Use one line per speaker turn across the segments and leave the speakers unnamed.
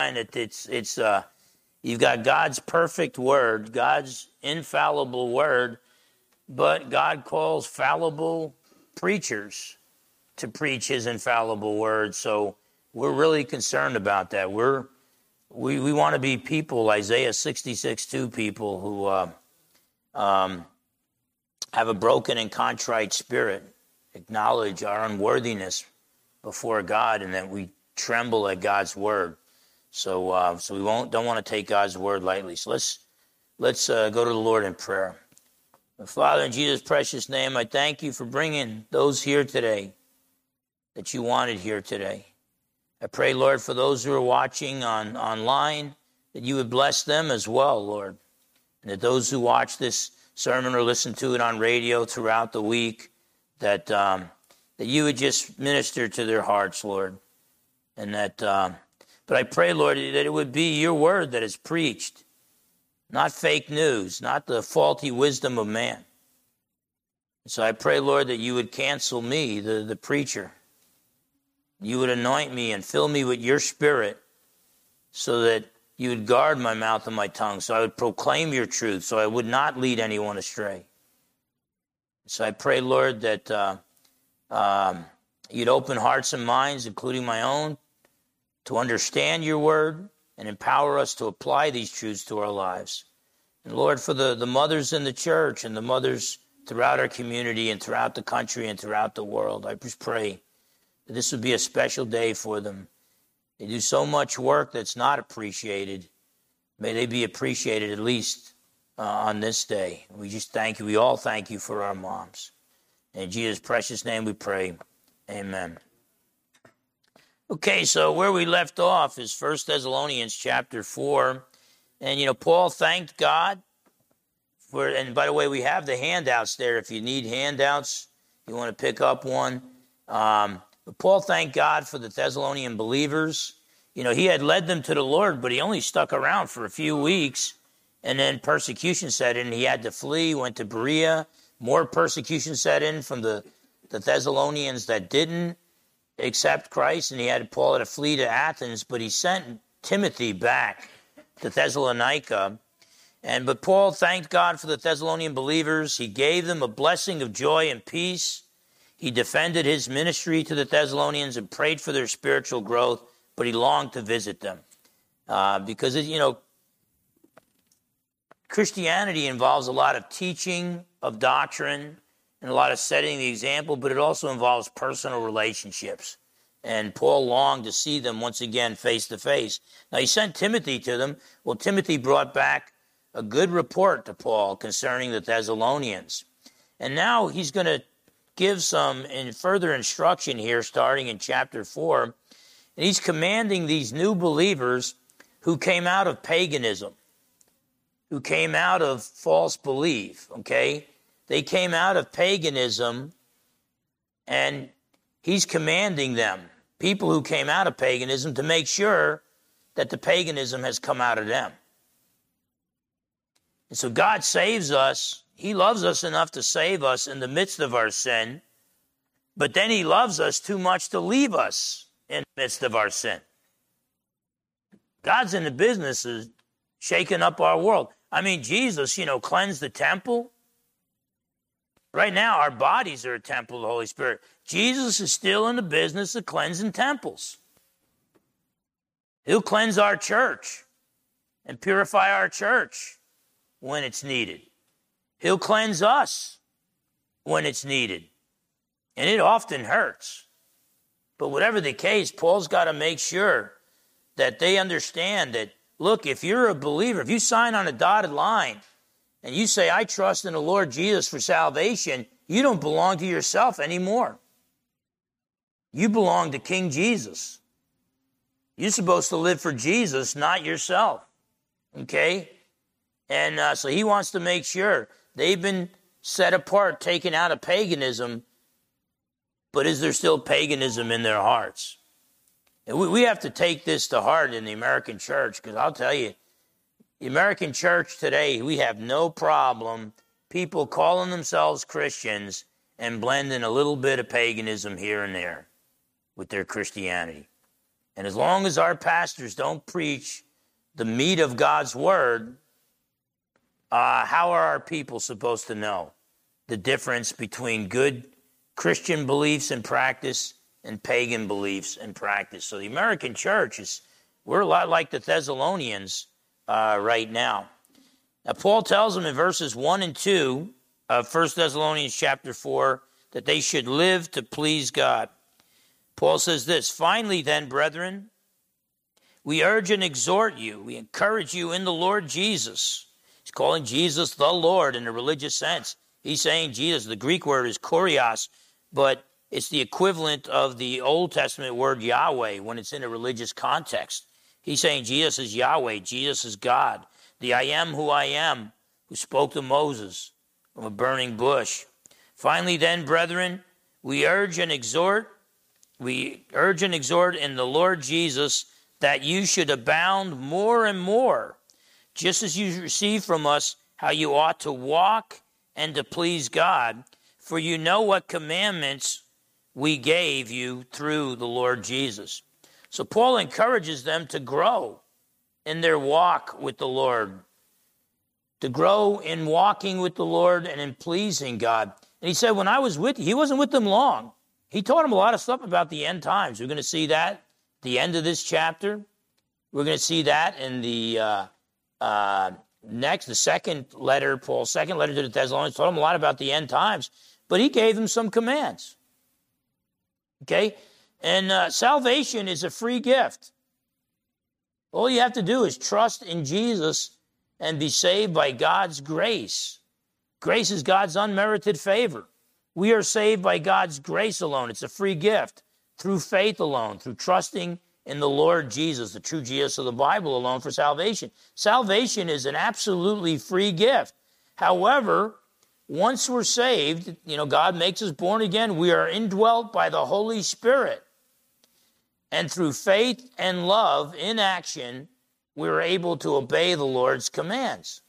it's it's uh, you've got God's perfect word, God's infallible word, but God calls fallible preachers to preach His infallible word. So we're really concerned about that. We're we, we want to be people, Isaiah 66 2 people who uh, um, have a broken and contrite spirit, acknowledge our unworthiness before God, and that we tremble at God's word. So, uh, so we won't don't want to take God's word lightly. So let's let's uh, go to the Lord in prayer. Father, in Jesus' precious name, I thank you for bringing those here today that you wanted here today. I pray, Lord, for those who are watching on online, that you would bless them as well, Lord. And that those who watch this sermon or listen to it on radio throughout the week, that, um, that you would just minister to their hearts, Lord. And that, um, but I pray, Lord, that it would be your word that is preached, not fake news, not the faulty wisdom of man. So I pray, Lord, that you would cancel me, the, the preacher you would anoint me and fill me with your spirit so that you would guard my mouth and my tongue, so I would proclaim your truth, so I would not lead anyone astray. So I pray, Lord, that uh, um, you'd open hearts and minds, including my own, to understand your word and empower us to apply these truths to our lives. And Lord, for the, the mothers in the church and the mothers throughout our community and throughout the country and throughout the world, I just pray that this would be a special day for them. They do so much work that's not appreciated. May they be appreciated at least uh, on this day. We just thank you. We all thank you for our moms. In Jesus' precious name we pray. Amen. Okay, so where we left off is First Thessalonians chapter 4. And, you know, Paul thanked God for, and by the way, we have the handouts there. If you need handouts, you want to pick up one. Um, Paul thanked God for the Thessalonian believers. You know, he had led them to the Lord, but he only stuck around for a few weeks. And then persecution set in. He had to flee, went to Berea. More persecution set in from the, the Thessalonians that didn't accept Christ. And he had Paul to flee to Athens, but he sent Timothy back to Thessalonica. And but Paul thanked God for the Thessalonian believers. He gave them a blessing of joy and peace. He defended his ministry to the Thessalonians and prayed for their spiritual growth, but he longed to visit them. Uh, because, you know, Christianity involves a lot of teaching of doctrine and a lot of setting the example, but it also involves personal relationships. And Paul longed to see them once again face to face. Now, he sent Timothy to them. Well, Timothy brought back a good report to Paul concerning the Thessalonians. And now he's going to give some in further instruction here, starting in chapter 4. And he's commanding these new believers who came out of paganism, who came out of false belief, okay? They came out of paganism, and he's commanding them, people who came out of paganism, to make sure that the paganism has come out of them. And so God saves us he loves us enough to save us in the midst of our sin, but then He loves us too much to leave us in the midst of our sin. God's in the business of shaking up our world. I mean, Jesus, you know, cleansed the temple. Right now, our bodies are a temple of the Holy Spirit. Jesus is still in the business of cleansing temples. He'll cleanse our church and purify our church when it's needed. He'll cleanse us when it's needed. And it often hurts. But whatever the case, Paul's got to make sure that they understand that, look, if you're a believer, if you sign on a dotted line and you say, I trust in the Lord Jesus for salvation, you don't belong to yourself anymore. You belong to King Jesus. You're supposed to live for Jesus, not yourself. Okay? And uh, so he wants to make sure They've been set apart, taken out of paganism, but is there still paganism in their hearts? And we, we have to take this to heart in the American church because I'll tell you, the American church today, we have no problem people calling themselves Christians and blending a little bit of paganism here and there with their Christianity. And as long as our pastors don't preach the meat of God's word, uh, how are our people supposed to know the difference between good Christian beliefs and practice and pagan beliefs and practice? So the American church is, we're a lot like the Thessalonians uh, right now. Now, Paul tells them in verses 1 and 2 of 1 Thessalonians chapter 4 that they should live to please God. Paul says this Finally, then, brethren, we urge and exhort you, we encourage you in the Lord Jesus. He's calling Jesus the Lord in a religious sense. He's saying Jesus. The Greek word is kurios, but it's the equivalent of the Old Testament word Yahweh when it's in a religious context. He's saying Jesus is Yahweh, Jesus is God, the I am who I am, who spoke to Moses from a burning bush. Finally, then, brethren, we urge and exhort, we urge and exhort in the Lord Jesus that you should abound more and more, just as you receive from us how you ought to walk and to please God. For you know what commandments we gave you through the Lord Jesus. So Paul encourages them to grow in their walk with the Lord, to grow in walking with the Lord and in pleasing God. And he said, when I was with you, he wasn't with them long. He taught them a lot of stuff about the end times. We're going to see that the end of this chapter. We're going to see that in the uh, uh, next, the second letter, Paul's second letter to the Thessalonians, taught them a lot about the end times, but he gave them some commands. Okay? And uh, salvation is a free gift. All you have to do is trust in Jesus and be saved by God's grace. Grace is God's unmerited favor. We are saved by God's grace alone. It's a free gift through faith alone, through trusting in the Lord Jesus, the true Jesus of the Bible alone for salvation. Salvation is an absolutely free gift. However, once we're saved, you know, God makes us born again. We are indwelt by the Holy Spirit. And through faith and love in action, we're able to obey the Lord's commands.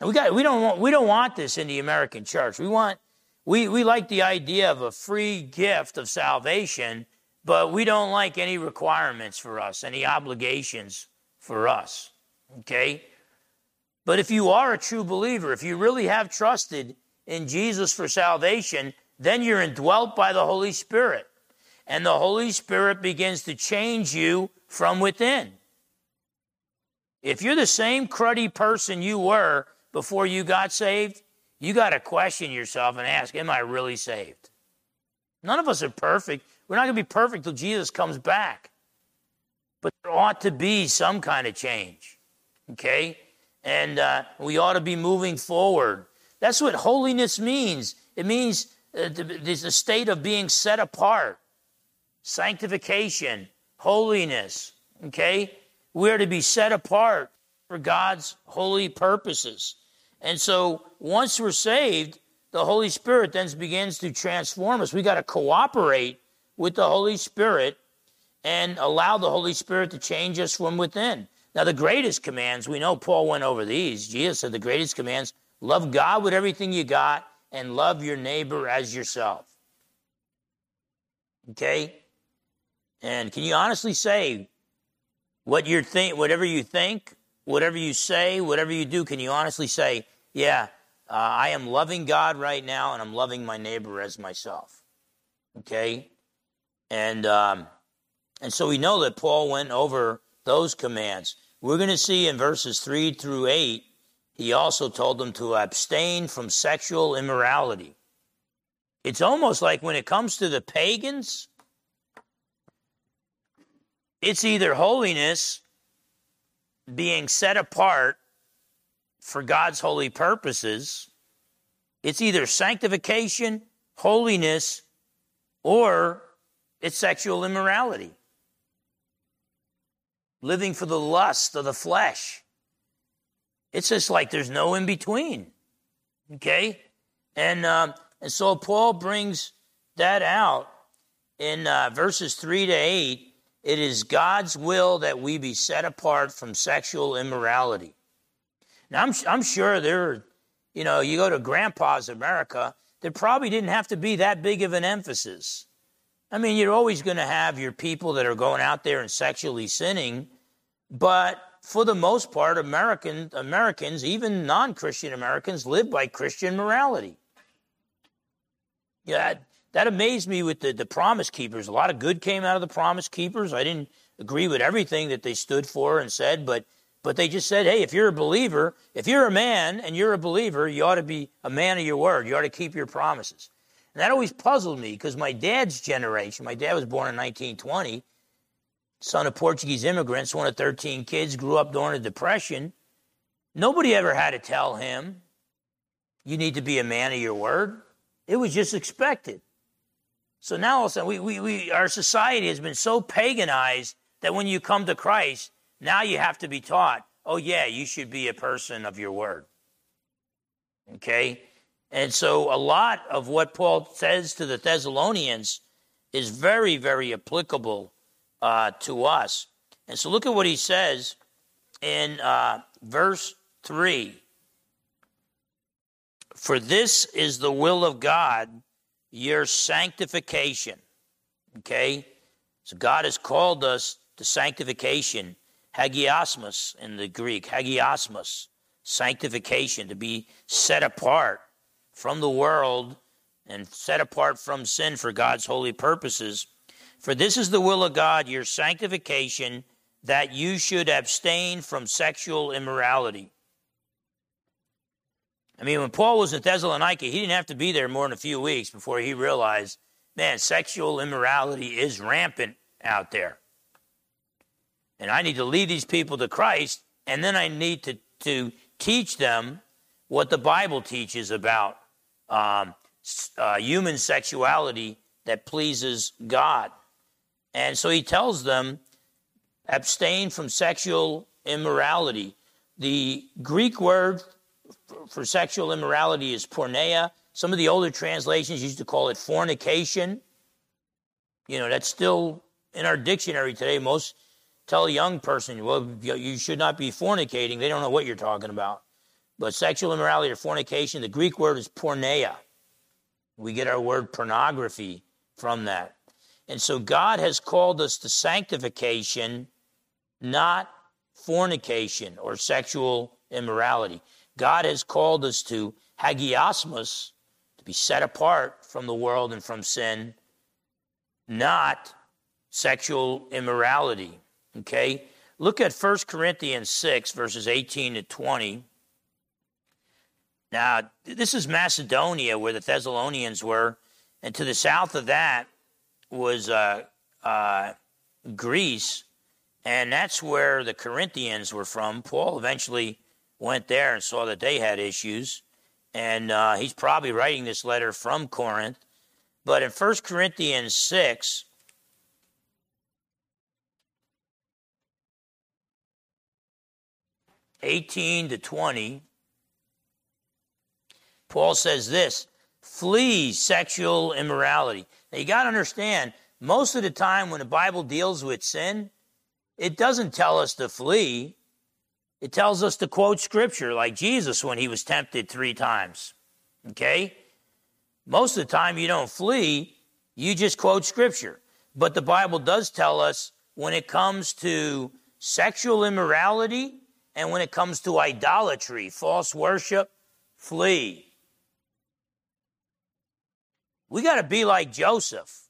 And we got we don't want we don't want this in the American church. We want we, we like the idea of a free gift of salvation, but we don't like any requirements for us, any obligations for us. Okay? But if you are a true believer, if you really have trusted in Jesus for salvation, then you're indwelt by the Holy Spirit. And the Holy Spirit begins to change you from within. If you're the same cruddy person you were before you got saved, you got to question yourself and ask, Am I really saved? None of us are perfect. We're not going to be perfect till Jesus comes back. But there ought to be some kind of change, okay? And uh, we ought to be moving forward. That's what holiness means. It means uh, there's a state of being set apart, sanctification, holiness, okay? We're to be set apart for God's holy purposes. And so once we're saved, the Holy Spirit then begins to transform us. We got to cooperate with the Holy Spirit and allow the Holy Spirit to change us from within. Now, the greatest commands, we know Paul went over these. Jesus said the greatest commands love God with everything you got and love your neighbor as yourself. Okay? And can you honestly say what you're think, whatever you think, whatever you say, whatever you do, can you honestly say, yeah, uh, I am loving God right now and I'm loving my neighbor as myself? Okay? And, um, and so we know that Paul went over those commands. We're going to see in verses 3 through 8, he also told them to abstain from sexual immorality. It's almost like when it comes to the pagans, it's either holiness being set apart for God's holy purposes, it's either sanctification, holiness, or it's sexual immorality. Living for the lust of the flesh. It's just like there's no in between. Okay? And, um, and so Paul brings that out in uh, verses 3 to 8. It is God's will that we be set apart from sexual immorality. Now, I'm, I'm sure there, you know, you go to Grandpa's America, there probably didn't have to be that big of an emphasis I mean, you're always going to have your people that are going out there and sexually sinning, but for the most part, American Americans, even non-Christian Americans, live by Christian morality. Yeah, that, amazed me with the, the Promise Keepers. A lot of good came out of the Promise Keepers. I didn't agree with everything that they stood for and said, but but they just said, hey, if you're a believer, if you're a man and you're a believer, you ought to be a man of your word. You ought to keep your promises. And that always puzzled me because my dad's generation, my dad was born in 1920, son of Portuguese immigrants, one of 13 kids, grew up during the Depression. Nobody ever had to tell him, you need to be a man of your word. It was just expected. So now all of a sudden, we, we, we, our society has been so paganized that when you come to Christ, now you have to be taught, oh, yeah, you should be a person of your word. Okay? And so a lot of what Paul says to the Thessalonians is very, very applicable uh, to us. And so look at what he says in uh, verse 3 For this is the will of God, your sanctification. Okay? So God has called us to sanctification, hagiasmos in the Greek, hagiasmos, sanctification, to be set apart from the world and set apart from sin for God's holy purposes. For this is the will of God, your sanctification, that you should abstain from sexual immorality. I mean, when Paul was in Thessalonica, he didn't have to be there more than a few weeks before he realized, man, sexual immorality is rampant out there. And I need to lead these people to Christ, and then I need to, to teach them what the Bible teaches about um, uh, human sexuality that pleases God. And so he tells them abstain from sexual immorality. The Greek word for sexual immorality is porneia. Some of the older translations used to call it fornication. You know, that's still in our dictionary today. Most tell a young person, well, you should not be fornicating. They don't know what you're talking about. But sexual immorality or fornication, the Greek word is porneia. We get our word pornography from that. And so God has called us to sanctification, not fornication or sexual immorality. God has called us to hagiasmos, to be set apart from the world and from sin, not sexual immorality. Okay? Look at 1 Corinthians 6, verses 18 to 20. Now, this is Macedonia where the Thessalonians were, and to the south of that was uh, uh, Greece, and that's where the Corinthians were from. Paul eventually went there and saw that they had issues, and uh, he's probably writing this letter from Corinth. But in 1 Corinthians 6, Eighteen to twenty, Paul says this flee sexual immorality. Now you got to understand, most of the time when the Bible deals with sin, it doesn't tell us to flee. It tells us to quote scripture, like Jesus when he was tempted three times. Okay? Most of the time you don't flee, you just quote scripture. But the Bible does tell us when it comes to sexual immorality and when it comes to idolatry, false worship, flee. We got to be like Joseph.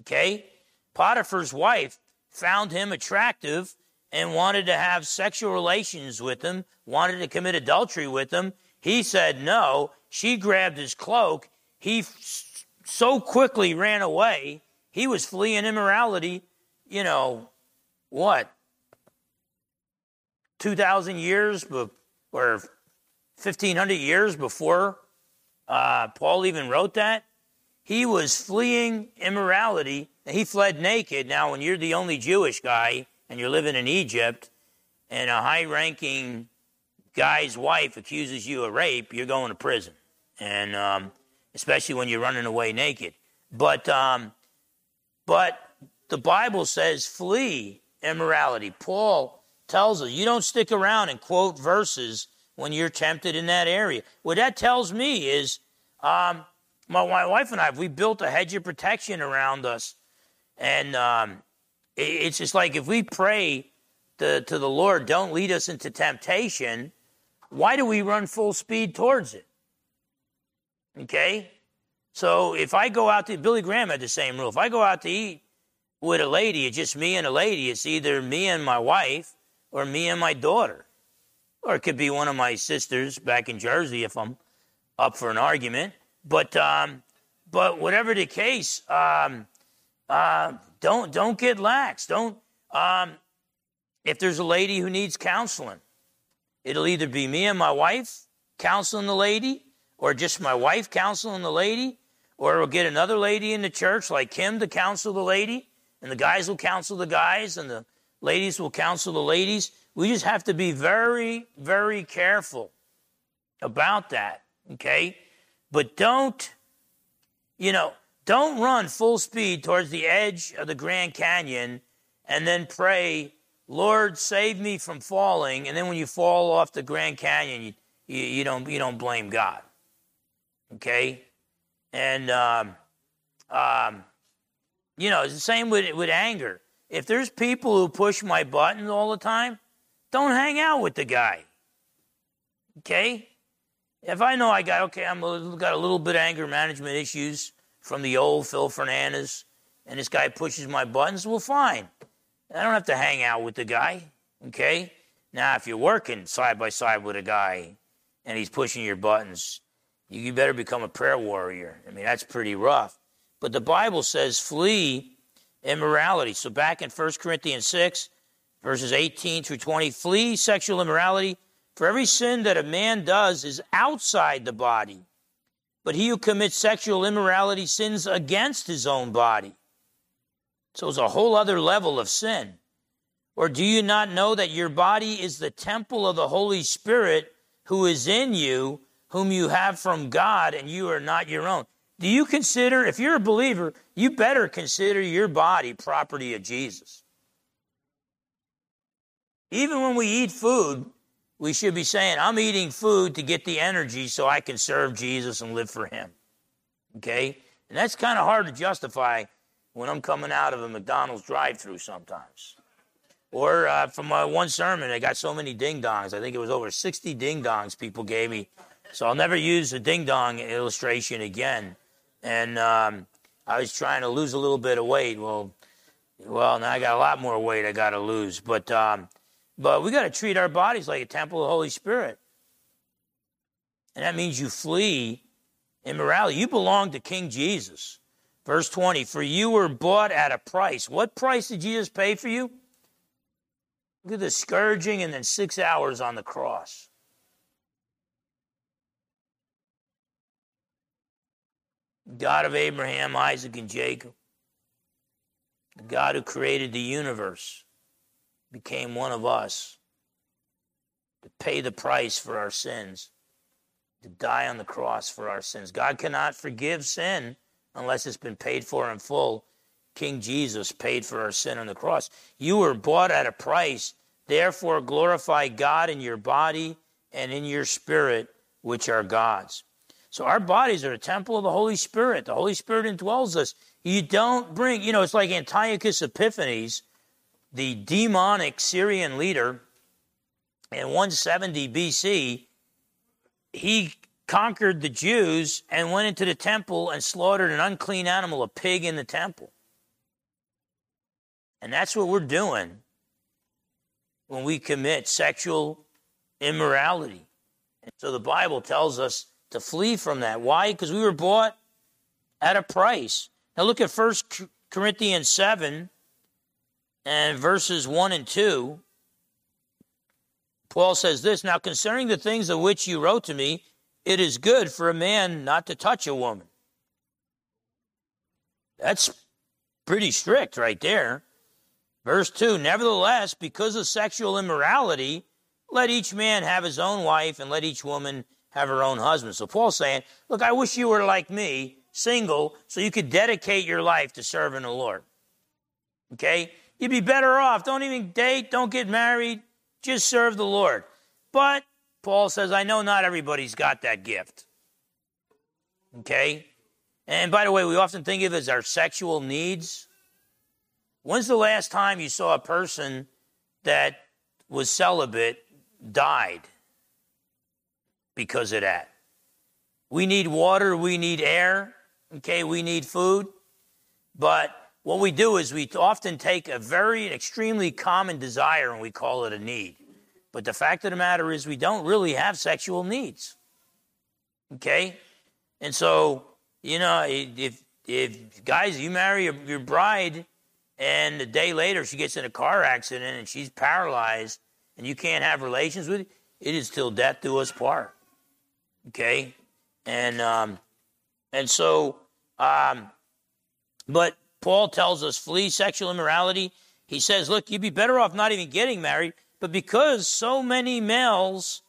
Okay? Potiphar's wife found him attractive and wanted to have sexual relations with him, wanted to commit adultery with him. He said no. She grabbed his cloak. He f- so quickly ran away. He was fleeing immorality, you know, what? 2,000 years be- or 1,500 years before uh, Paul even wrote that? He was fleeing immorality. He fled naked. Now, when you're the only Jewish guy and you're living in Egypt and a high ranking guy's wife accuses you of rape, you're going to prison. And um, especially when you're running away naked. But, um, but the Bible says flee immorality. Paul tells us you don't stick around and quote verses when you're tempted in that area. What that tells me is um, my, my wife and I, we built a hedge of protection around us And um, it's just like if we pray to, to the Lord, don't lead us into temptation, why do we run full speed towards it? Okay? So if I go out to, Billy Graham had the same rule. If I go out to eat with a lady, it's just me and a lady, it's either me and my wife or me and my daughter. Or it could be one of my sisters back in Jersey if I'm up for an argument. But um, but whatever the case, um, uh, don't don't get lax. Don't um, if there's a lady who needs counseling, it'll either be me and my wife counseling the lady, or just my wife counseling the lady, or we'll get another lady in the church like Kim to counsel the lady, and the guys will counsel the guys, and the ladies will counsel the ladies. We just have to be very, very careful about that, okay? But don't, you know, don't run full speed towards the edge of the Grand Canyon and then pray, Lord, save me from falling. And then when you fall off the Grand Canyon, you, you, you don't, you don't blame God. Okay? And, um, um, you know, it's the same with, with anger. If there's people who push my buttons all the time, don't hang out with the guy. Okay? If I know I got, okay, I'm got a little bit of anger management issues, from the old Phil Fernandes, and this guy pushes my buttons, well, fine. I don't have to hang out with the guy, okay? Now, if you're working side by side with a guy and he's pushing your buttons, you better become a prayer warrior. I mean, that's pretty rough. But the Bible says, flee immorality. So back in 1 Corinthians 6, verses 18 through 20, flee sexual immorality. For every sin that a man does is outside the body but he who commits sexual immorality sins against his own body. So it's a whole other level of sin. Or do you not know that your body is the temple of the Holy Spirit who is in you, whom you have from God, and you are not your own? Do you consider, if you're a believer, you better consider your body property of Jesus. Even when we eat food, we should be saying, I'm eating food to get the energy so I can serve Jesus and live for Him. Okay? And that's kind of hard to justify when I'm coming out of a McDonald's drive through sometimes. Or uh, from my one sermon, I got so many ding dongs. I think it was over 60 ding dongs people gave me. So I'll never use a ding dong illustration again. And um, I was trying to lose a little bit of weight. Well, well, now I got a lot more weight I got to lose. But um, but we got to treat our bodies like a temple of the Holy Spirit. And that means you flee immorality. You belong to King Jesus. Verse 20, for you were bought at a price. What price did Jesus pay for you? Look at the scourging and then six hours on the cross. God of Abraham, Isaac, and Jacob, the God who created the universe became one of us to pay the price for our sins, to die on the cross for our sins. God cannot forgive sin unless it's been paid for in full. King Jesus paid for our sin on the cross. You were bought at a price. Therefore, glorify God in your body and in your spirit, which are God's. So, our bodies are a temple of the Holy Spirit. The Holy Spirit indwells us. You don't bring, you know, it's like Antiochus Epiphanes the demonic Syrian leader in 170 BC, he conquered the Jews and went into the temple and slaughtered an unclean animal, a pig in the temple. And that's what we're doing when we commit sexual immorality. And so the Bible tells us to flee from that. Why? Because we were bought at a price. Now look at 1 Corinthians 7 and verses 1 and 2, Paul says this Now, concerning the things of which you wrote to me, it is good for a man not to touch a woman. That's pretty strict right there. Verse 2 Nevertheless, because of sexual immorality, let each man have his own wife and let each woman have her own husband. So Paul's saying, Look, I wish you were like me, single, so you could dedicate your life to serving the Lord. Okay? You'd be better off. Don't even date, don't get married, just serve the Lord. But Paul says, I know not everybody's got that gift. Okay? And by the way, we often think of it as our sexual needs. When's the last time you saw a person that was celibate died because of that? We need water, we need air, okay, we need food. But what we do is we often take a very extremely common desire and we call it a need. But the fact of the matter is, we don't really have sexual needs. Okay? And so, you know, if, if guys, you marry your, your bride and a day later she gets in a car accident and she's paralyzed and you can't have relations with it is till death do us part. Okay? And, um, and so, um, but Paul tells us flee sexual immorality. He says, look, you'd be better off not even getting married, but because so many males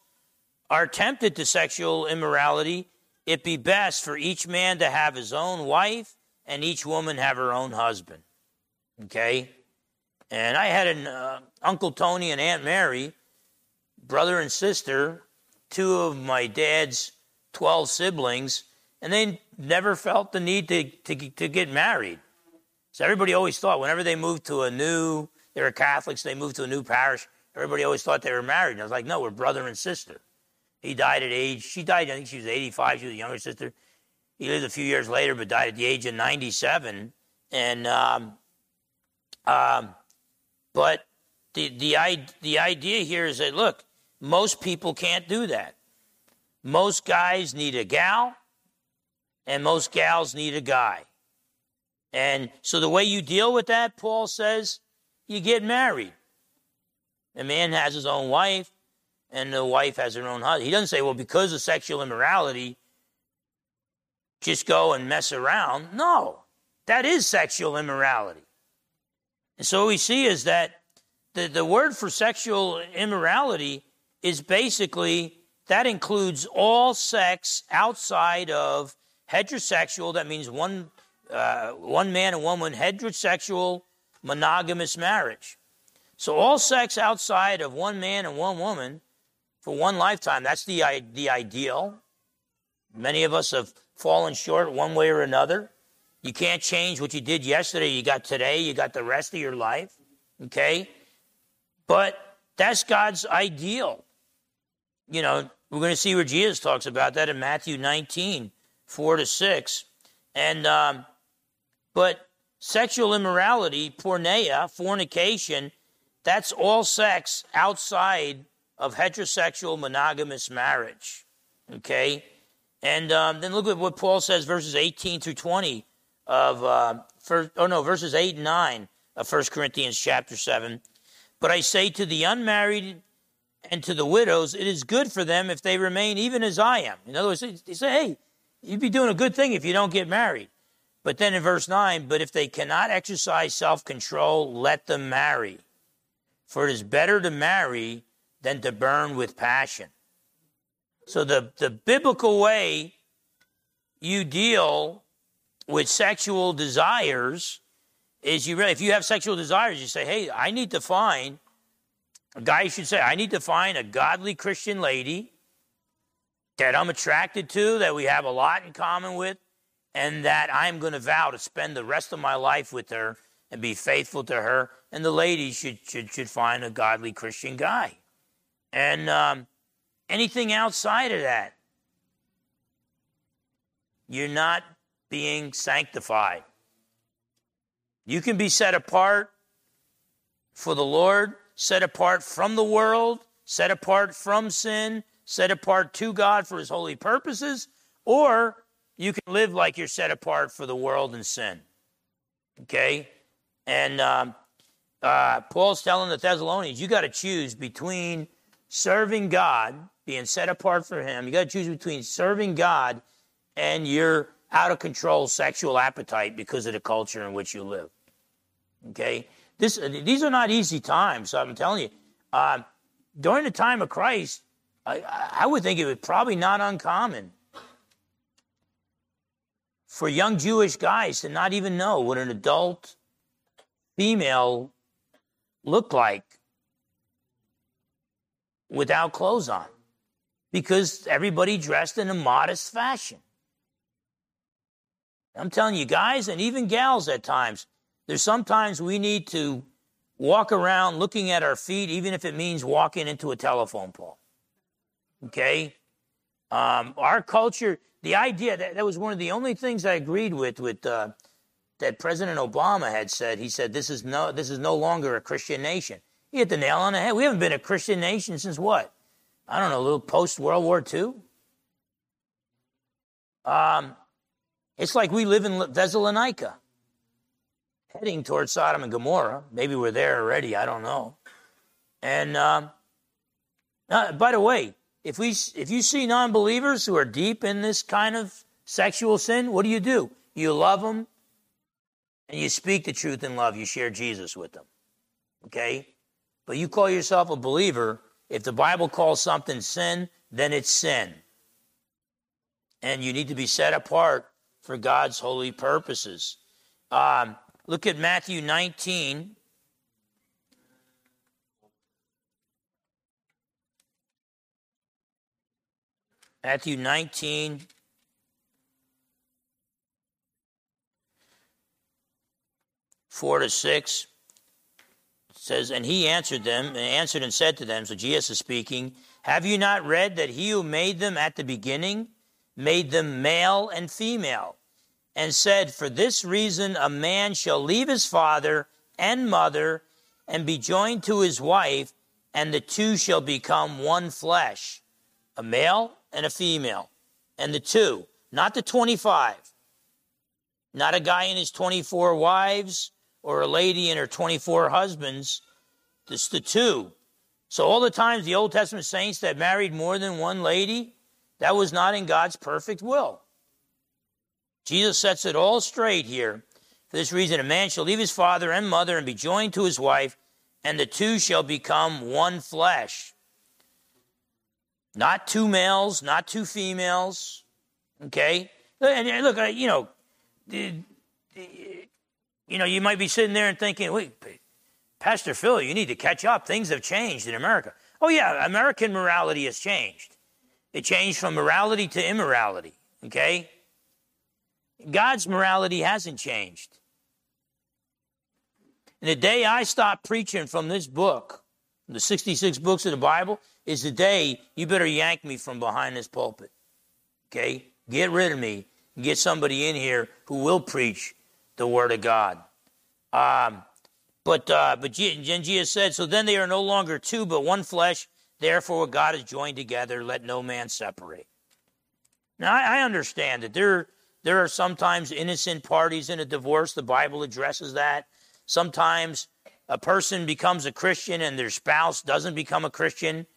are tempted to sexual immorality, it be best for each man to have his own wife and each woman have her own husband. Okay? And I had an uh, Uncle Tony and Aunt Mary, brother and sister, two of my dad's 12 siblings, and they never felt the need to, to, to get married. So everybody always thought whenever they moved to a new, they were Catholics, they moved to a new parish, everybody always thought they were married. And I was like, no, we're brother and sister. He died at age, she died, I think she was 85, she was a younger sister. He lived a few years later, but died at the age of 97. And, um, um, but the, the, the idea here is that, look, most people can't do that. Most guys need a gal, and most gals need a guy. And so the way you deal with that, Paul says, you get married. A man has his own wife, and the wife has her own husband. He doesn't say, well, because of sexual immorality, just go and mess around. No, that is sexual immorality. And so what we see is that the, the word for sexual immorality is basically that includes all sex outside of heterosexual, that means one, uh, one man and one woman, heterosexual monogamous marriage. So all sex outside of one man and one woman for one lifetime, that's the, the ideal. Many of us have fallen short one way or another. You can't change what you did yesterday. You got today, you got the rest of your life. Okay? But that's God's ideal. You know, we're going to see where Jesus talks about that in Matthew 19, 4 to 6. And, um, but sexual immorality, porneia, fornication, that's all sex outside of heterosexual monogamous marriage. Okay? And um, then look at what Paul says, verses 18 through 20 of, uh, first, oh no, verses 8 and 9 of 1 Corinthians chapter 7. But I say to the unmarried and to the widows, it is good for them if they remain even as I am. In other words, he say, hey, you'd be doing a good thing if you don't get married. But then in verse 9, but if they cannot exercise self control, let them marry. For it is better to marry than to burn with passion. So the, the biblical way you deal with sexual desires is you really, if you have sexual desires, you say, hey, I need to find, a guy should say, I need to find a godly Christian lady that I'm attracted to, that we have a lot in common with, and that I'm going to vow to spend the rest of my life with her and be faithful to her. And the lady should, should, should find a godly Christian guy. And um, anything outside of that, you're not being sanctified. You can be set apart for the Lord, set apart from the world, set apart from sin, set apart to God for his holy purposes, or you can live like you're set apart for the world and sin. Okay? And um, uh, Paul's telling the Thessalonians, you got to choose between serving God, being set apart for Him, you got to choose between serving God and your out of control sexual appetite because of the culture in which you live. Okay? This, these are not easy times, I'm telling you. Uh, during the time of Christ, I, I would think it was probably not uncommon for young Jewish guys to not even know what an adult female looked like without clothes on because everybody dressed in a modest fashion. I'm telling you, guys, and even gals at times, There's sometimes we need to walk around looking at our feet, even if it means walking into a telephone pole. Okay? Um, our culture, the idea that that was one of the only things I agreed with with uh, that President Obama had said. He said this is no this is no longer a Christian nation. He hit the nail on the head. We haven't been a Christian nation since what? I don't know, a little post World War II. Um, it's like we live in Thessalonica heading towards Sodom and Gomorrah. Maybe we're there already. I don't know. And um, uh, by the way, if we if you see non-believers who are deep in this kind of sexual sin, what do you do? You love them, and you speak the truth in love. You share Jesus with them. Okay, but you call yourself a believer. If the Bible calls something sin, then it's sin, and you need to be set apart for God's holy purposes. Um, Look at Matthew 19. Matthew 19. Four to six says, and he answered them, and answered and said to them, so Jesus is speaking, Have you not read that he who made them at the beginning made them male and female? and said, For this reason a man shall leave his father and mother and be joined to his wife, and the two shall become one flesh, a male and a female. And the two, not the 25, not a guy and his 24 wives or a lady and her 24 husbands, just the two. So, all the times the Old Testament saints that married more than one lady, that was not in God's perfect will. Jesus sets it all straight here. For this reason, a man shall leave his father and mother and be joined to his wife, and the two shall become one flesh. Not two males, not two females. Okay? And look, you know, you know, you might be sitting there and thinking, wait, Pastor Phil, you need to catch up. Things have changed in America. Oh, yeah, American morality has changed. It changed from morality to immorality. Okay? God's morality hasn't changed. And the day I stop preaching from this book, the 66 books of the Bible, is the day you better yank me from behind this pulpit. Okay? Get rid of me and get somebody in here who will preach the Word of God. Um, but uh, but Jesus said, so then they are no longer two, but one flesh. Therefore, what God has joined together, let no man separate. Now, I, I understand that there there are sometimes innocent parties in a divorce. The Bible addresses that. Sometimes a person becomes a Christian and their spouse doesn't become a Christian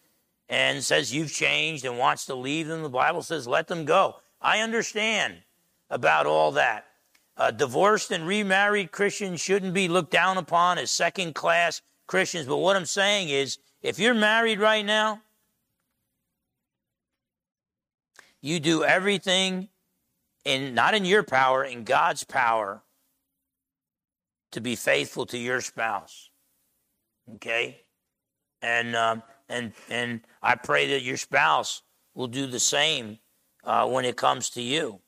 and says you've changed and wants to leave them. The Bible says let them go. I understand about all that. Uh, divorced and remarried Christians shouldn't be looked down upon as second class Christians. But what I'm saying is, if you're married right now, you do everything in not in your power, in God's power, to be faithful to your spouse. Okay, and um, and and I pray that your spouse will do the same uh, when it comes to you.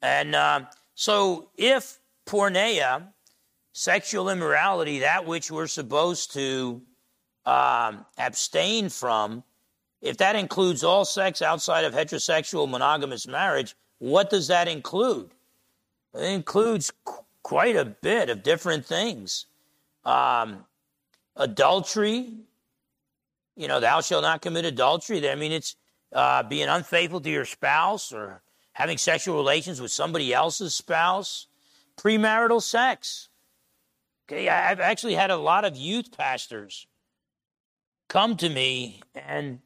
And uh, so, if porneia, sexual immorality, that which we're supposed to um, abstain from, if that includes all sex outside of heterosexual monogamous marriage, what does that include? It includes qu- quite a bit of different things. Um, adultery, you know, thou shalt not commit adultery. I mean, it's uh, being unfaithful to your spouse or having sexual relations with somebody else's spouse, premarital sex. Okay, I've actually had a lot of youth pastors come to me and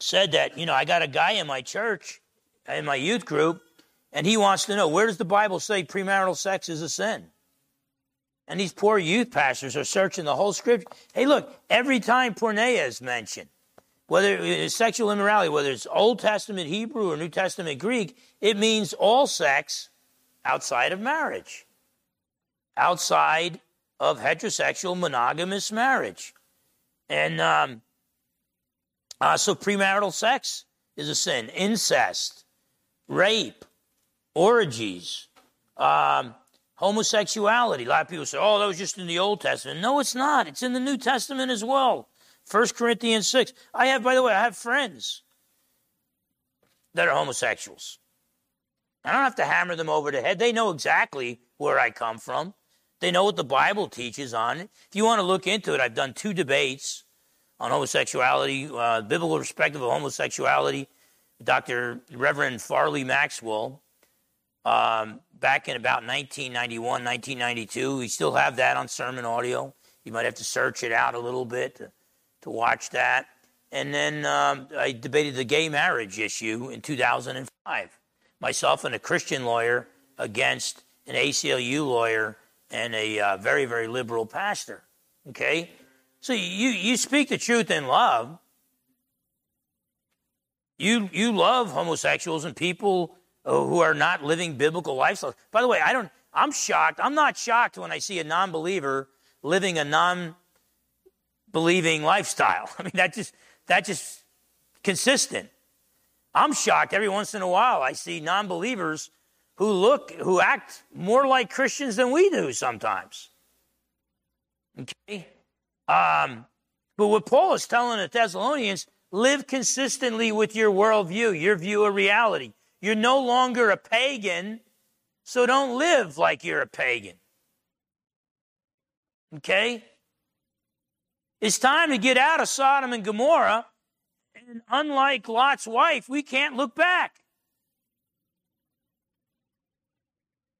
said that, you know, I got a guy in my church, in my youth group, and he wants to know where does the Bible say premarital sex is a sin? And these poor youth pastors are searching the whole scripture. Hey, look, every time porneia is mentioned, whether it's sexual immorality, whether it's Old Testament Hebrew or New Testament Greek, it means all sex outside of marriage, outside of heterosexual monogamous marriage. And um, uh, so premarital sex is a sin. Incest, rape, orgies, um, homosexuality. A lot of people say, oh, that was just in the Old Testament. No, it's not. It's in the New Testament as well. 1 Corinthians 6. I have, by the way, I have friends that are homosexuals. I don't have to hammer them over the head. They know exactly where I come from. They know what the Bible teaches on it. If you want to look into it, I've done two debates on homosexuality, uh, biblical perspective of homosexuality. Dr. Reverend Farley Maxwell, um, back in about 1991, 1992. We still have that on sermon audio. You might have to search it out a little bit to, to watch that. And then um, I debated the gay marriage issue in 2005. Myself and a Christian lawyer against an ACLU lawyer and a uh, very, very liberal pastor. Okay? So you, you speak the truth in love. You, you love homosexuals and people who are not living biblical lifestyles. By the way, I don't, I'm shocked. I'm not shocked when I see a non believer living a non believing lifestyle. I mean, that just, that just consistent. I'm shocked every once in a while I see non believers who look, who act more like Christians than we do sometimes. Okay? Um, but what Paul is telling the Thessalonians, live consistently with your worldview, your view of reality. You're no longer a pagan, so don't live like you're a pagan. Okay? It's time to get out of Sodom and Gomorrah. And unlike Lot's wife, we can't look back.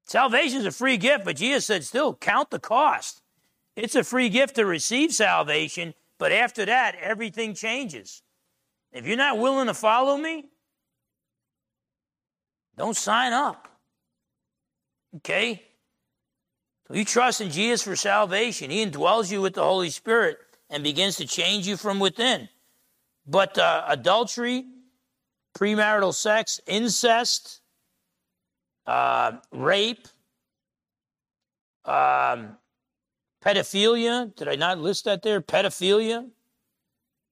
Salvation is a free gift, but Jesus said, still count the cost. It's a free gift to receive salvation, but after that, everything changes. If you're not willing to follow me, don't sign up. Okay? So you trust in Jesus for salvation. He indwells you with the Holy Spirit and begins to change you from within. But uh, adultery, premarital sex, incest, uh, rape, um, pedophilia. Did I not list that there? Pedophilia,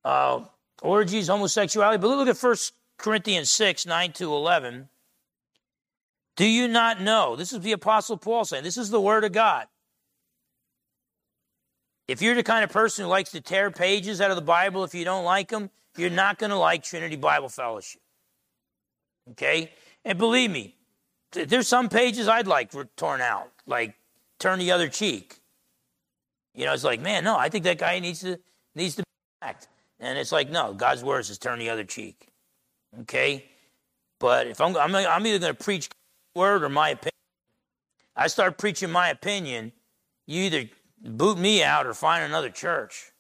uh, orgies, homosexuality. But look at 1 Corinthians 6 9 to 11. Do you not know? This is the Apostle Paul saying, this is the Word of God. If you're the kind of person who likes to tear pages out of the Bible if you don't like them, you're not going to like Trinity Bible Fellowship. Okay? And believe me, there's some pages I'd like torn out, like turn the other cheek. You know, it's like, man, no, I think that guy needs to needs to be act. And it's like, no, God's word says turn the other cheek. Okay? But if I'm I'm, I'm either going to preach word or my opinion. I start preaching my opinion, you either boot me out or find another church.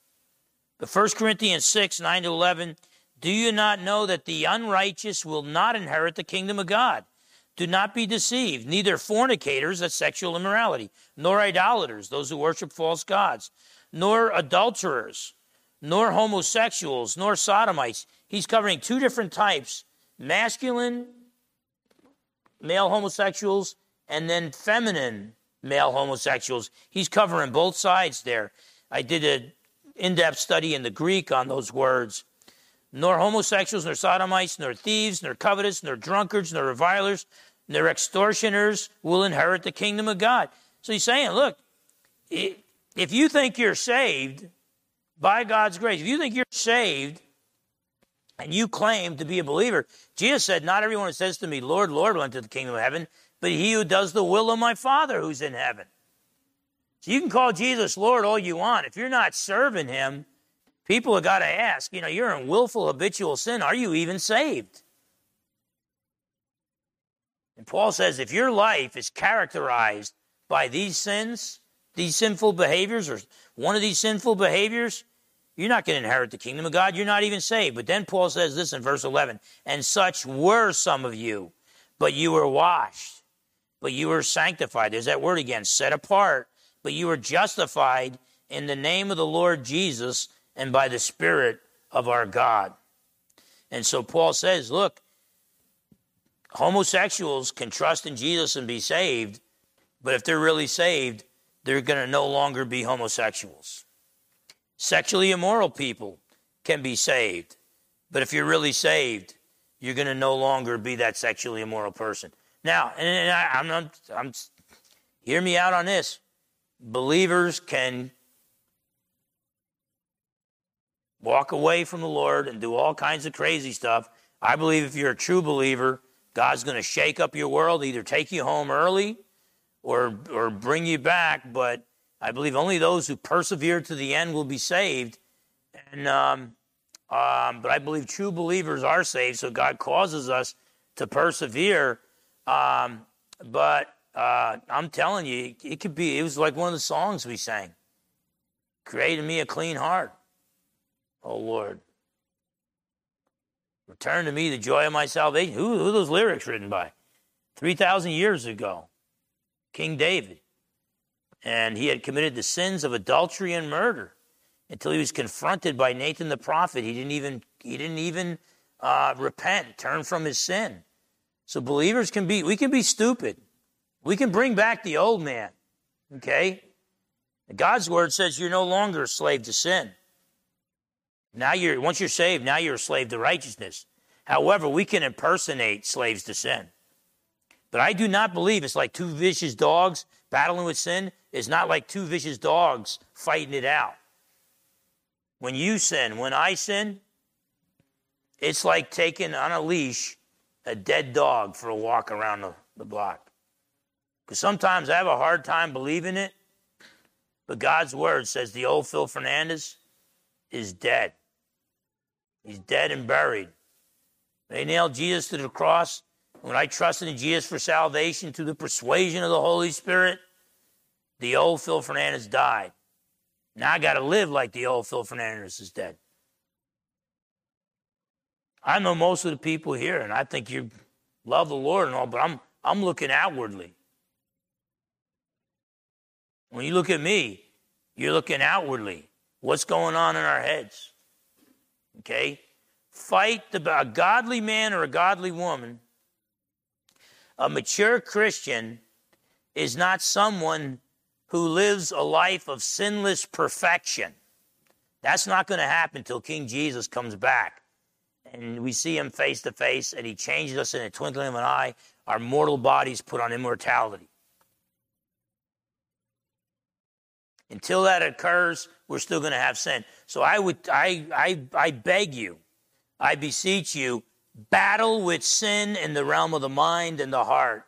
But 1 Corinthians 6, 9 to 11, do you not know that the unrighteous will not inherit the kingdom of God? Do not be deceived. Neither fornicators, that's sexual immorality, nor idolaters, those who worship false gods, nor adulterers, nor homosexuals, nor sodomites. He's covering two different types masculine male homosexuals and then feminine male homosexuals. He's covering both sides there. I did an in depth study in the Greek on those words. Nor homosexuals, nor sodomites, nor thieves, nor covetous, nor drunkards, nor revilers, nor extortioners will inherit the kingdom of God. So he's saying, look, if you think you're saved by God's grace, if you think you're saved and you claim to be a believer, Jesus said, Not everyone who says to me, Lord, Lord, will enter the kingdom of heaven, but he who does the will of my Father who's in heaven. So you can call Jesus Lord all you want. If you're not serving him, people have got to ask, you know, you're in willful habitual sin. Are you even saved? And Paul says if your life is characterized by these sins, these sinful behaviors, or one of these sinful behaviors, you're not going to inherit the kingdom of God. You're not even saved. But then Paul says this in verse 11 and such were some of you, but you were washed, but you were sanctified. There's that word again, set apart, but you were justified in the name of the Lord Jesus and by the Spirit of our God. And so Paul says, look, homosexuals can trust in Jesus and be saved, but if they're really saved, they're going to no longer be homosexuals. Sexually immoral people can be saved, but if you're really saved, you're going to no longer be that sexually immoral person. Now, and I, am I'm, I'm, hear me out on this. Believers can walk away from the Lord and do all kinds of crazy stuff. I believe if you're a true believer, God's going to shake up your world, either take you home early or, or bring you back. But I believe only those who persevere to the end will be saved. And, um, um, but I believe true believers are saved, so God causes us to persevere. Um, but uh, I'm telling you, it could be, it was like one of the songs we sang Create in me a clean heart, oh Lord. Return to me the joy of my salvation. Who, who those lyrics written by? 3,000 years ago, King David. And he had committed the sins of adultery and murder until he was confronted by Nathan the prophet. He didn't even, he didn't even uh, repent, turn from his sin. So believers can be, we can be stupid. We can bring back the old man. Okay? God's word says you're no longer a slave to sin. Now you're, once you're saved, now you're a slave to righteousness. However, we can impersonate slaves to sin. But I do not believe it's like two vicious dogs battling with sin. is not like two vicious dogs fighting it out. When you sin, when I sin, it's like taking on a leash a dead dog for a walk around the, the block. Because sometimes I have a hard time believing it, but God's word says the old Phil Fernandes is dead. He's dead and buried. They nailed Jesus to the cross. When I trusted in Jesus for salvation through the persuasion of the Holy Spirit, the old Phil Fernandes died. Now I got to live like the old Phil Fernandes is dead. I know most of the people here, and I think you love the Lord and all, but I'm, I'm looking outwardly. When you look at me, you're looking outwardly. What's going on in our heads? Okay? Fight the, a godly man or a godly woman. A mature Christian is not someone who lives a life of sinless perfection. That's not going to happen until King Jesus comes back. And we see him face to face, and he changes us in a twinkling of an eye. Our mortal bodies put on immortality. Until that occurs, we're still going to have sin. So I would, I, I, I beg you, I beseech you, battle with sin in the realm of the mind and the heart.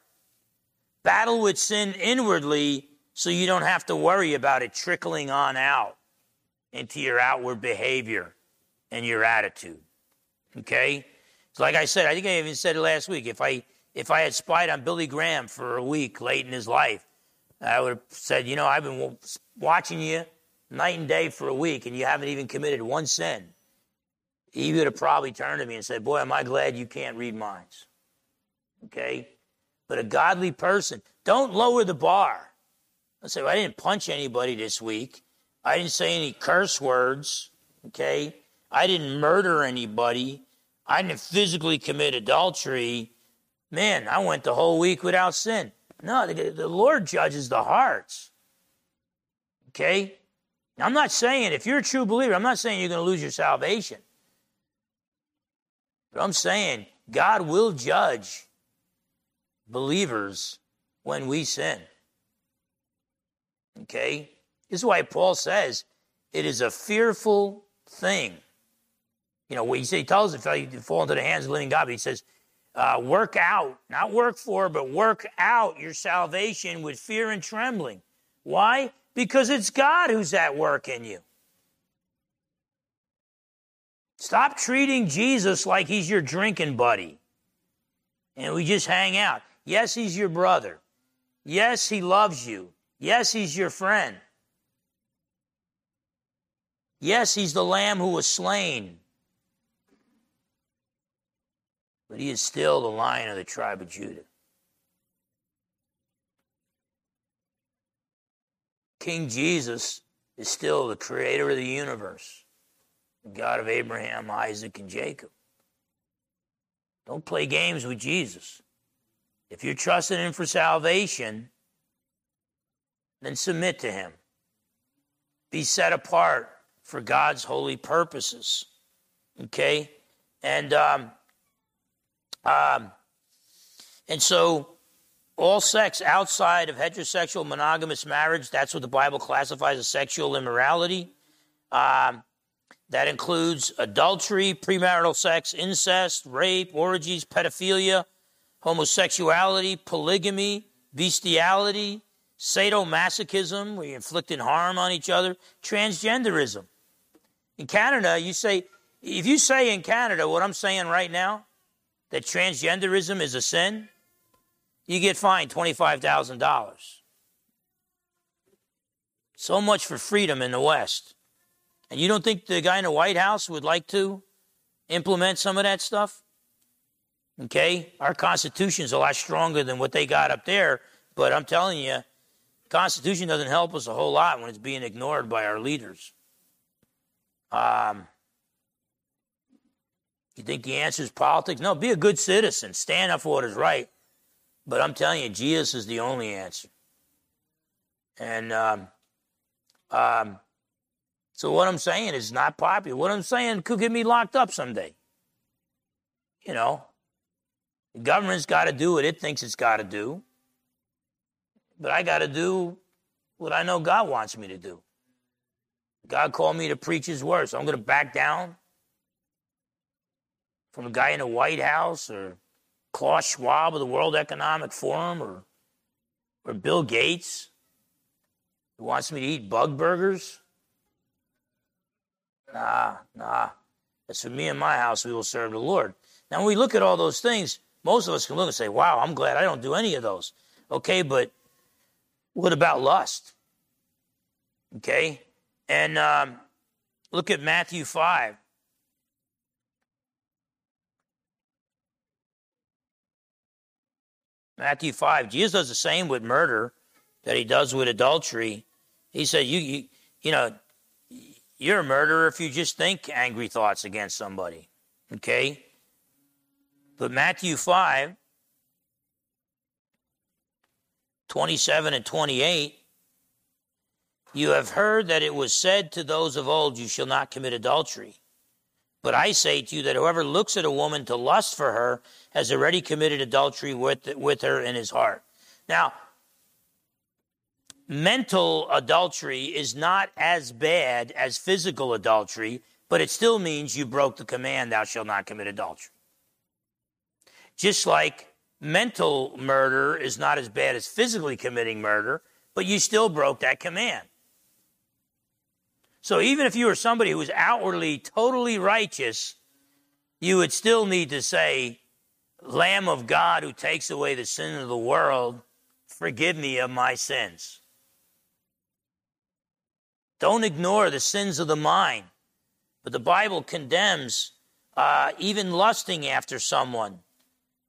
Battle with sin inwardly so you don't have to worry about it trickling on out into your outward behavior and your attitude. Okay? So like I said, I think I even said it last week. If I if I had spied on Billy Graham for a week late in his life, I would have said, you know, I've been watching you night and day for a week, and you haven't even committed one sin. He would have probably turned to me and said, Boy, am I glad you can't read minds. Okay? But a godly person, don't lower the bar. I say, well, I didn't punch anybody this week. I didn't say any curse words. Okay? I didn't murder anybody. I didn't physically commit adultery. Man, I went the whole week without sin. No, the, the Lord judges the hearts. Okay? I'm not saying, if you're a true believer, I'm not saying you're going to lose your salvation. But I'm saying God will judge believers when we sin. Okay? This is why Paul says it is a fearful thing. You know, he, he tells it you fall into the hands of the living God, he says, uh, work out, not work for, but work out your salvation with fear and trembling. Why? Because it's God who's at work in you. Stop treating Jesus like he's your drinking buddy and we just hang out. Yes, he's your brother. Yes, he loves you. Yes, he's your friend. Yes, he's the lamb who was slain. But he is still the lion of the tribe of Judah. King Jesus is still the creator of the universe, God of Abraham, Isaac, and Jacob. Don't play games with Jesus. If you're trusting Him for salvation, then submit to Him. Be set apart for God's holy purposes. Okay? And, um, um, and so all sex outside of heterosexual monogamous marriage, that's what the Bible classifies as sexual immorality. Um, that includes adultery, premarital sex, incest, rape, orgies, pedophilia, homosexuality, polygamy, bestiality, sadomasochism, you're inflicting harm on each other, transgenderism. In Canada, you say, if you say in Canada what I'm saying right now, that transgenderism is a sin, you get fined $25,000. So much for freedom in the West. And you don't think the guy in the White House would like to implement some of that stuff? Okay? Our Constitution's a lot stronger than what they got up there, but I'm telling you, Constitution doesn't help us a whole lot when it's being ignored by our leaders. Um, you think the answer is politics? No, be a good citizen. Stand up for what is right. But I'm telling you, Jesus is the only answer. And um, um, so what I'm saying is not popular. What I'm saying could get me locked up someday. You know, the government's got to do what it thinks it's got to do. But I got to do what I know God wants me to do. God called me to preach his word. So I'm going to back down from a guy in the White House or Klaus Schwab of the World Economic Forum or, or Bill Gates who wants me to eat bug burgers. Nah, nah. As for me and my house, we will serve the Lord. Now, when we look at all those things, most of us can look and say, wow, I'm glad I don't do any of those. Okay, but what about lust? Okay, and um, look at Matthew 5. Matthew 5. Jesus does the same with murder that he does with adultery. He said, you, you, you know, you're a murderer if you just think angry thoughts against somebody. Okay? But Matthew 5, 27 and 28, you have heard that it was said to those of old, You shall not commit adultery. But I say to you that whoever looks at a woman to lust for her has already committed adultery with, with her in his heart. Now, mental adultery is not as bad as physical adultery, but it still means you broke the command, thou shalt not commit adultery. Just like mental murder is not as bad as physically committing murder, but you still broke that command. So even if you were somebody who was outwardly totally righteous, you would still need to say, Lamb of God who takes away the sin of the world, forgive me of my sins. Don't ignore the sins of the mind. But the Bible condemns uh, even lusting after someone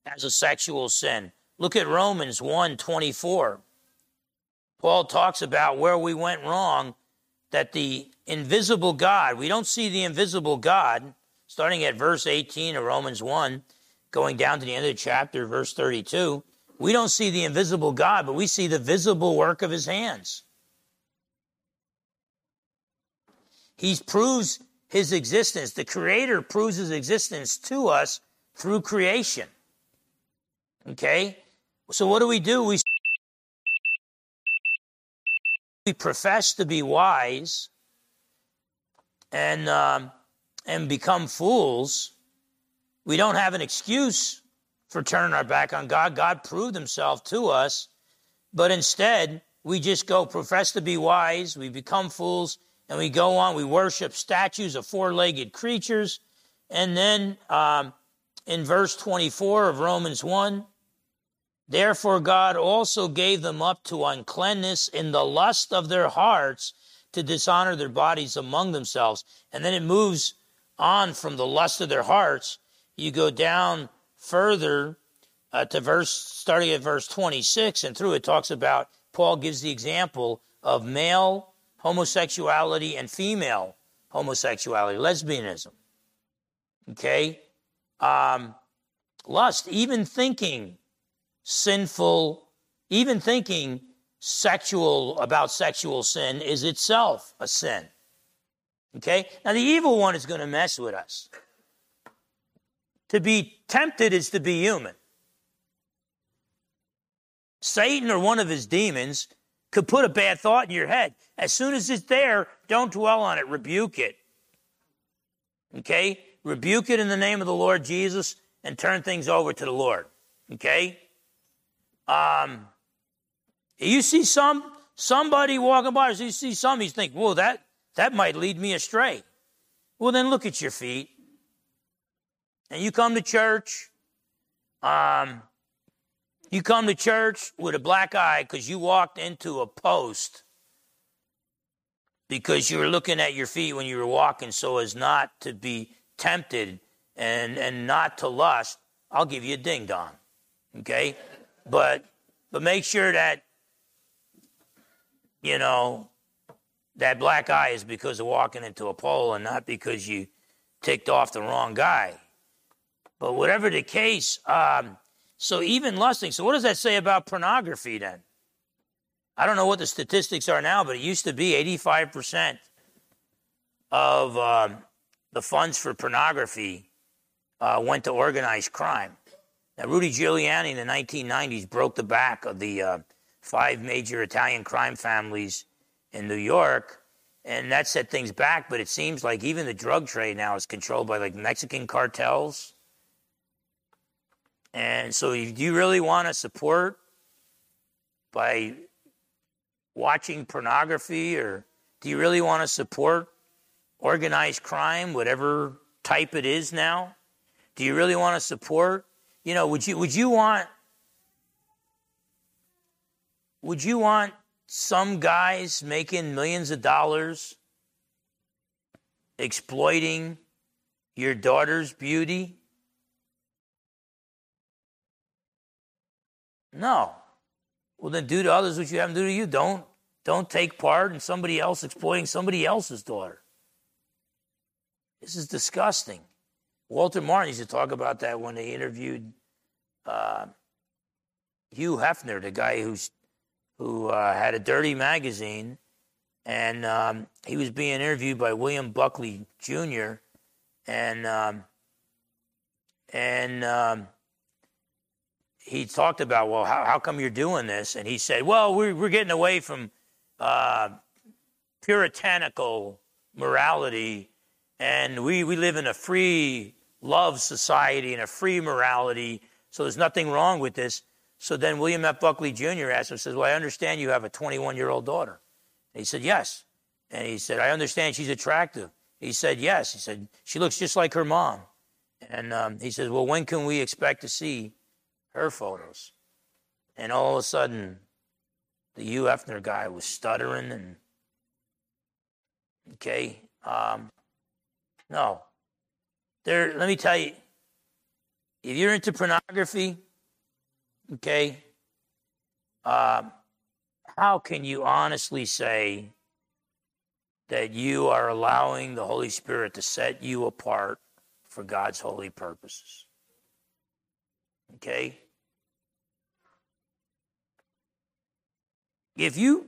as a sexual sin. Look at Romans 1 24. Paul talks about where we went wrong, that the invisible God, we don't see the invisible God, starting at verse 18 of Romans 1, going down to the end of the chapter, verse 32. We don't see the invisible God, but we see the visible work of his hands. He proves his existence. The Creator proves his existence to us through creation. Okay? So what do we do? We, we profess to be wise and, um, and become fools. We don't have an excuse for turning our back on God. God proved himself to us, but instead we just go profess to be wise, we become fools, and we go on, we worship statues of four legged creatures. And then um, in verse 24 of Romans 1, therefore God also gave them up to uncleanness in the lust of their hearts to dishonor their bodies among themselves. And then it moves on from the lust of their hearts. You go down further uh, to verse, starting at verse 26, and through it talks about, Paul gives the example of male homosexuality and female homosexuality, lesbianism. Okay? Um, lust, even thinking sinful, even thinking sexual about sexual sin is itself a sin. Okay? Now, the evil one is going to mess with us. To be tempted is to be human. Satan or one of his demons could put a bad thought in your head. As soon as it's there, don't dwell on it, rebuke it. Okay? Rebuke it in the name of the Lord Jesus and turn things over to the Lord. Okay? Um, you see some somebody walking by, you see some, you think, whoa, that that might lead me astray. Well, then look at your feet. And you come to church, um, you come to church with a black eye because you walked into a post because you were looking at your feet when you were walking so as not to be tempted and, and not to lust, I'll give you a ding dong. Okay? But but make sure that you know that black eye is because of walking into a pole and not because you ticked off the wrong guy. But whatever the case, um, so even lusting. So what does that say about pornography then? I don't know what the statistics are now, but it used to be 85% of um, the funds for pornography uh, went to organized crime. Now, Rudy Giuliani in the 1990s broke the back of the uh, five major Italian crime families in New York, and that set things back. But it seems like even the drug trade now is controlled by like Mexican cartels. And so, do you really want to support by watching pornography, or do you really want to support organized crime, whatever type it is now? Do you really want to support? You know, would you would you want would you want some guys making millions of dollars exploiting your daughter's beauty? No. Well, then do to others what you have them do to you. Don't don't take part in somebody else exploiting somebody else's daughter. This is disgusting. Walter Martin used to talk about that when they interviewed uh, Hugh Hefner, the guy who's who uh, had a dirty magazine, and um, he was being interviewed by William Buckley Jr. and um, and um, he talked about, well, how, how come you're doing this? And he said, well, we're, we're getting away from uh, puritanical morality, and we, we live in a free love society and a free morality, so there's nothing wrong with this. So then William F. Buckley Jr. asked him, says, well, I understand you have a 21-year-old daughter. And he said, yes. And he said, I understand she's attractive. He said, yes. He said, she looks just like her mom. And um, he says, well, when can we expect to see her photos. And all of a sudden, the Hugh Hefner guy was stuttering and, okay, um, no. There, let me tell you, if you're into pornography, okay, um, how can you honestly say that you are allowing the Holy Spirit to set you apart for God's holy purposes? Okay? If you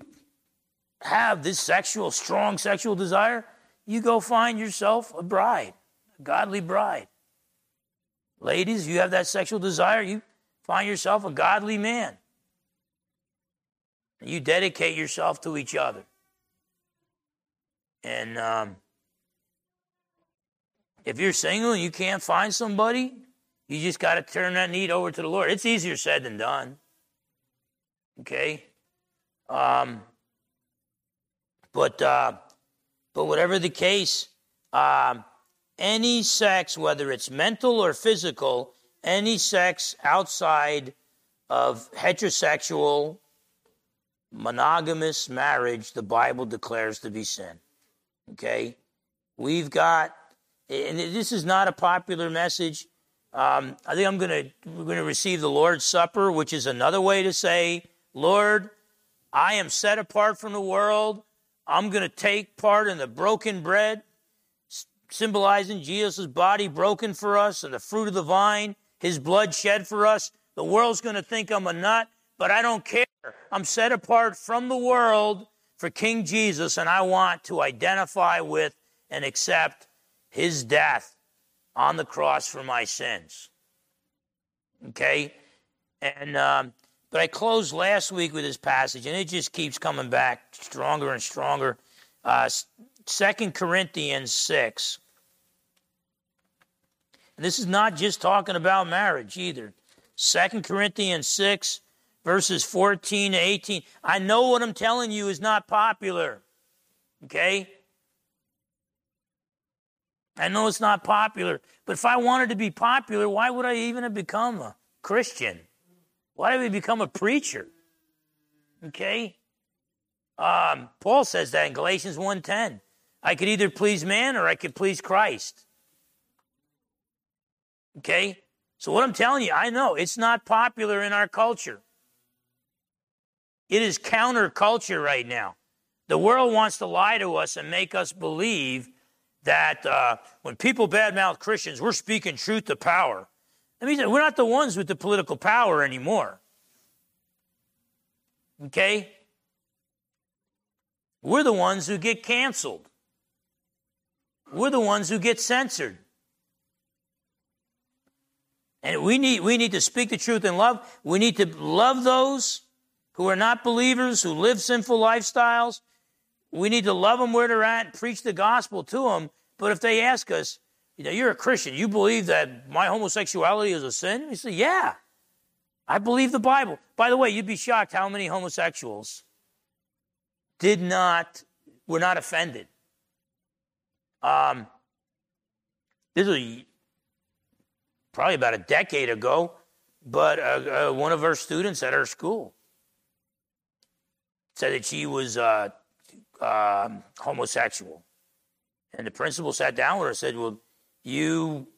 have this sexual, strong sexual desire, you go find yourself a bride, a godly bride. Ladies, you have that sexual desire, you find yourself a godly man. You dedicate yourself to each other. And um, if you're single and you can't find somebody, you just got to turn that need over to the Lord. It's easier said than done. Okay? Um, but uh, but whatever the case, um, any sex, whether it's mental or physical, any sex outside of heterosexual, monogamous marriage, the Bible declares to be sin. Okay? We've got, and this is not a popular message. Um, I think I'm going to we're going to receive the Lord's Supper, which is another way to say, Lord, I am set apart from the world. I'm going to take part in the broken bread, symbolizing Jesus' body broken for us and the fruit of the vine, his blood shed for us. The world's going to think I'm a nut, but I don't care. I'm set apart from the world for King Jesus, and I want to identify with and accept his death on the cross for my sins. Okay? And um, But I closed last week with this passage, and it just keeps coming back stronger and stronger. Uh, 2 Corinthians 6. And this is not just talking about marriage either. 2 Corinthians 6, verses 14 to 18. I know what I'm telling you is not popular. Okay? I know it's not popular, but if I wanted to be popular, why would I even have become a Christian? Why did we become a preacher? Okay? Um, Paul says that in Galatians 1.10. I could either please man or I could please Christ. Okay? So what I'm telling you, I know it's not popular in our culture. It is counterculture right now. The world wants to lie to us and make us believe that uh, when people badmouth Christians, we're speaking truth to power. I mean, we're not the ones with the political power anymore. Okay? We're the ones who get canceled. We're the ones who get censored. And we need, we need to speak the truth in love. We need to love those who are not believers, who live sinful lifestyles. We need to love them where they're at, preach the gospel to them. But if they ask us, you know, you're a Christian, you believe that my homosexuality is a sin? We say, yeah, I believe the Bible. By the way, you'd be shocked how many homosexuals did not, were not offended. Um, this was probably about a decade ago, but uh, uh, one of our students at our school said that she was uh, um, homosexual. And the principal sat down with her and said, Well, you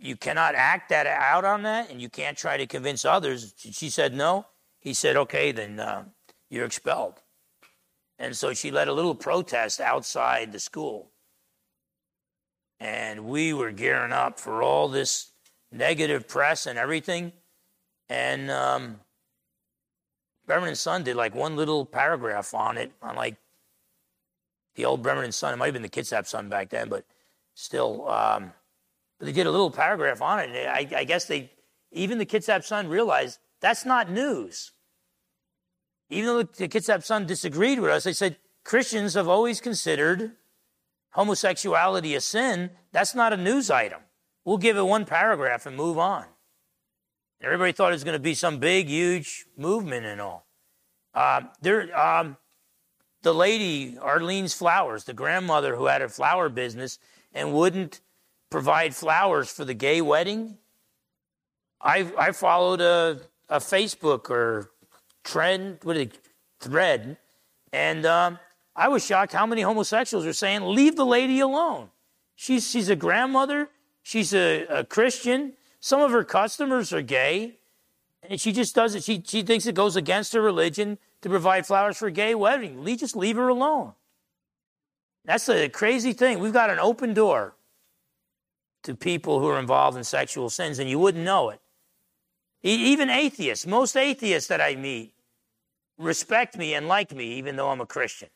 you cannot act that out on that and you can't try to convince others. She said no. He said, Okay, then uh, you're expelled. And so she led a little protest outside the school. And we were gearing up for all this negative press and everything. And um, Bremerton Sun did like one little paragraph on it, on like the old Bremerton Sun. It might have been the Kitsap Sun back then, but still. Um, but they did a little paragraph on it. And I, I guess they, even the Kitsap Sun realized that's not news. Even though the Kitsap Sun disagreed with us, they said Christians have always considered homosexuality a sin. That's not a news item. We'll give it one paragraph and move on. Everybody thought it was going to be some big, huge movement and all. Uh, there, um, the lady, Arlene's Flowers, the grandmother who had a flower business and wouldn't provide flowers for the gay wedding. I, I followed a, a Facebook or trend, what is it, thread, and um, I was shocked how many homosexuals are saying, leave the lady alone. She's, she's a grandmother, she's a, a Christian, some of her customers are gay, and she just does it. She, she thinks it goes against her religion to provide flowers for a gay wedding. Lee, just leave her alone. That's a crazy thing. We've got an open door to people who are involved in sexual sins, and you wouldn't know it. Even atheists, most atheists that I meet, respect me and like me, even though I'm a Christian.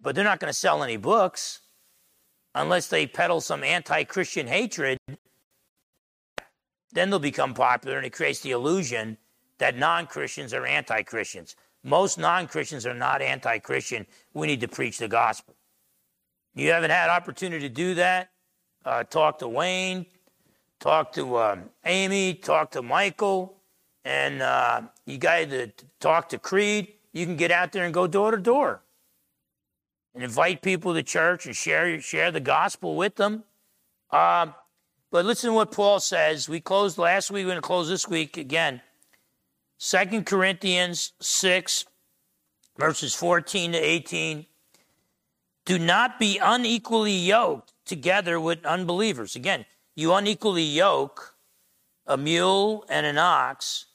But they're not going to sell any books unless they peddle some anti Christian hatred. Then they'll become popular, and it creates the illusion that non Christians are anti Christians. Most non Christians are not anti Christian. We need to preach the gospel. You haven't had opportunity to do that? Uh, talk to Wayne, talk to um, Amy, talk to Michael, and uh, you got to talk to Creed. You can get out there and go door to door and invite people to church and share, share the gospel with them. Uh, but listen to what Paul says. We closed last week, we're going to close this week again. Second Corinthians 6, verses 14 to 18. Do not be unequally yoked together with unbelievers. Again, you unequally yoke a mule and an ox,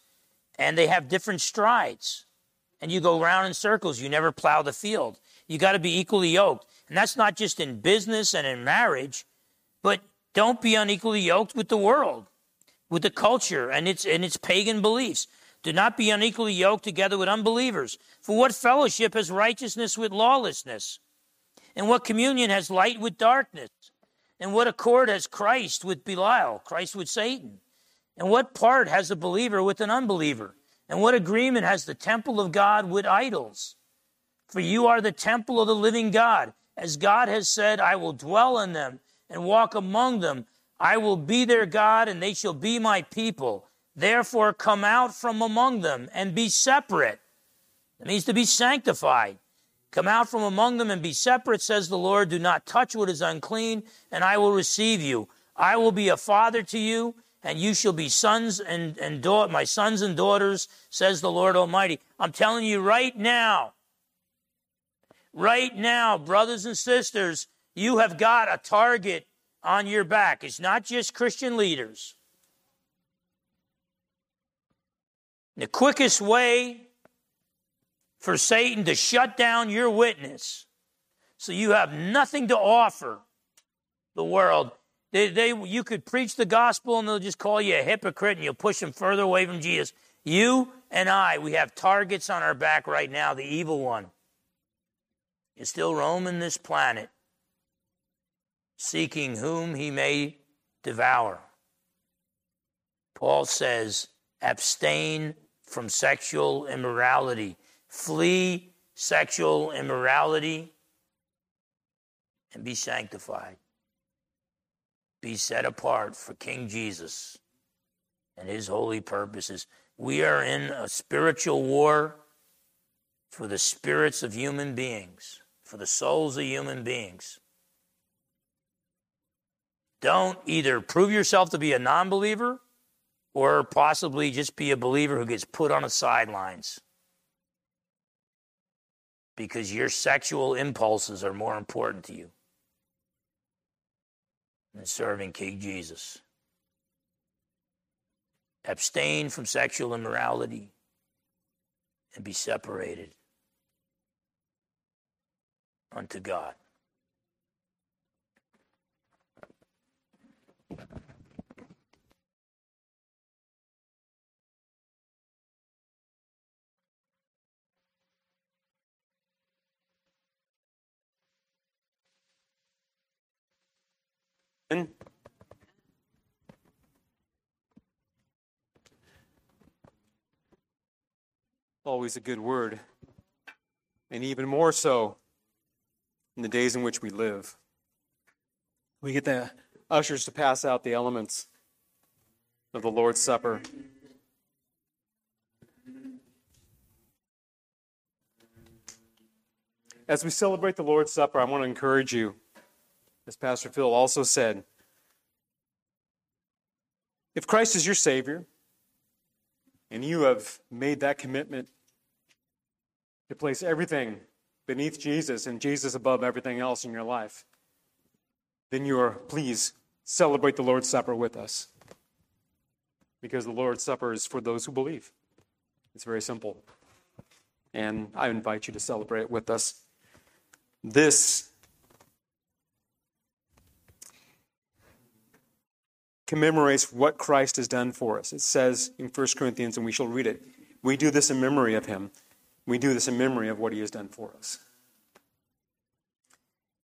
and they have different strides. And you go round in circles. You never plow the field. You got to be equally yoked. And that's not just in business and in marriage, but don't be unequally yoked with the world, with the culture and its, and its pagan beliefs. Do not be unequally yoked together with unbelievers. For what fellowship has righteousness with lawlessness? And what communion has light with darkness? And what accord has Christ with Belial, Christ with Satan? And what part has a believer with an unbeliever? And what agreement has the temple of God with idols? For you are the temple of the living God. As God has said, I will dwell in them and walk among them. I will be their God, and they shall be my people. Therefore, come out from among them and be separate. It means to be sanctified. Come out from among them and be separate, says the Lord. Do not touch what is unclean, and I will receive you. I will be a father to you, and you shall be sons and, and da- my sons and daughters, says the Lord Almighty. I'm telling you right now, right now, brothers and sisters, you have got a target on your back. It's not just Christian leaders. The quickest way for Satan to shut down your witness so you have nothing to offer the world. They, they, you could preach the gospel and they'll just call you a hypocrite and you'll push them further away from Jesus. You and I, we have targets on our back right now, the evil one is still roaming this planet, seeking whom he may devour. Paul says, abstain from sexual immorality. Flee sexual immorality and be sanctified. Be set apart for King Jesus and his holy purposes. We are in a spiritual war for the spirits of human beings, for the souls of human beings. Don't either prove yourself to be a non believer or possibly just be a believer who gets put on the sidelines because your sexual impulses are more important to you than serving King Jesus. Abstain from sexual immorality and be separated unto God.
Always a good word, and even more so in the days in which we live. We get the ushers to pass out the elements of the Lord's Supper. As we celebrate the Lord's Supper, I want to encourage you, as Pastor Phil also said, if Christ is your Savior, and you have made that commitment to place everything beneath Jesus and Jesus above everything else in your life, then you are, please celebrate the Lord's Supper with us. Because the Lord's Supper is for those who believe. It's very simple. And I invite you to celebrate it with us. This commemorates what Christ has done for us. It says in 1 Corinthians, and we shall read it, we do this in memory of him. We do this in memory of what he has done for us.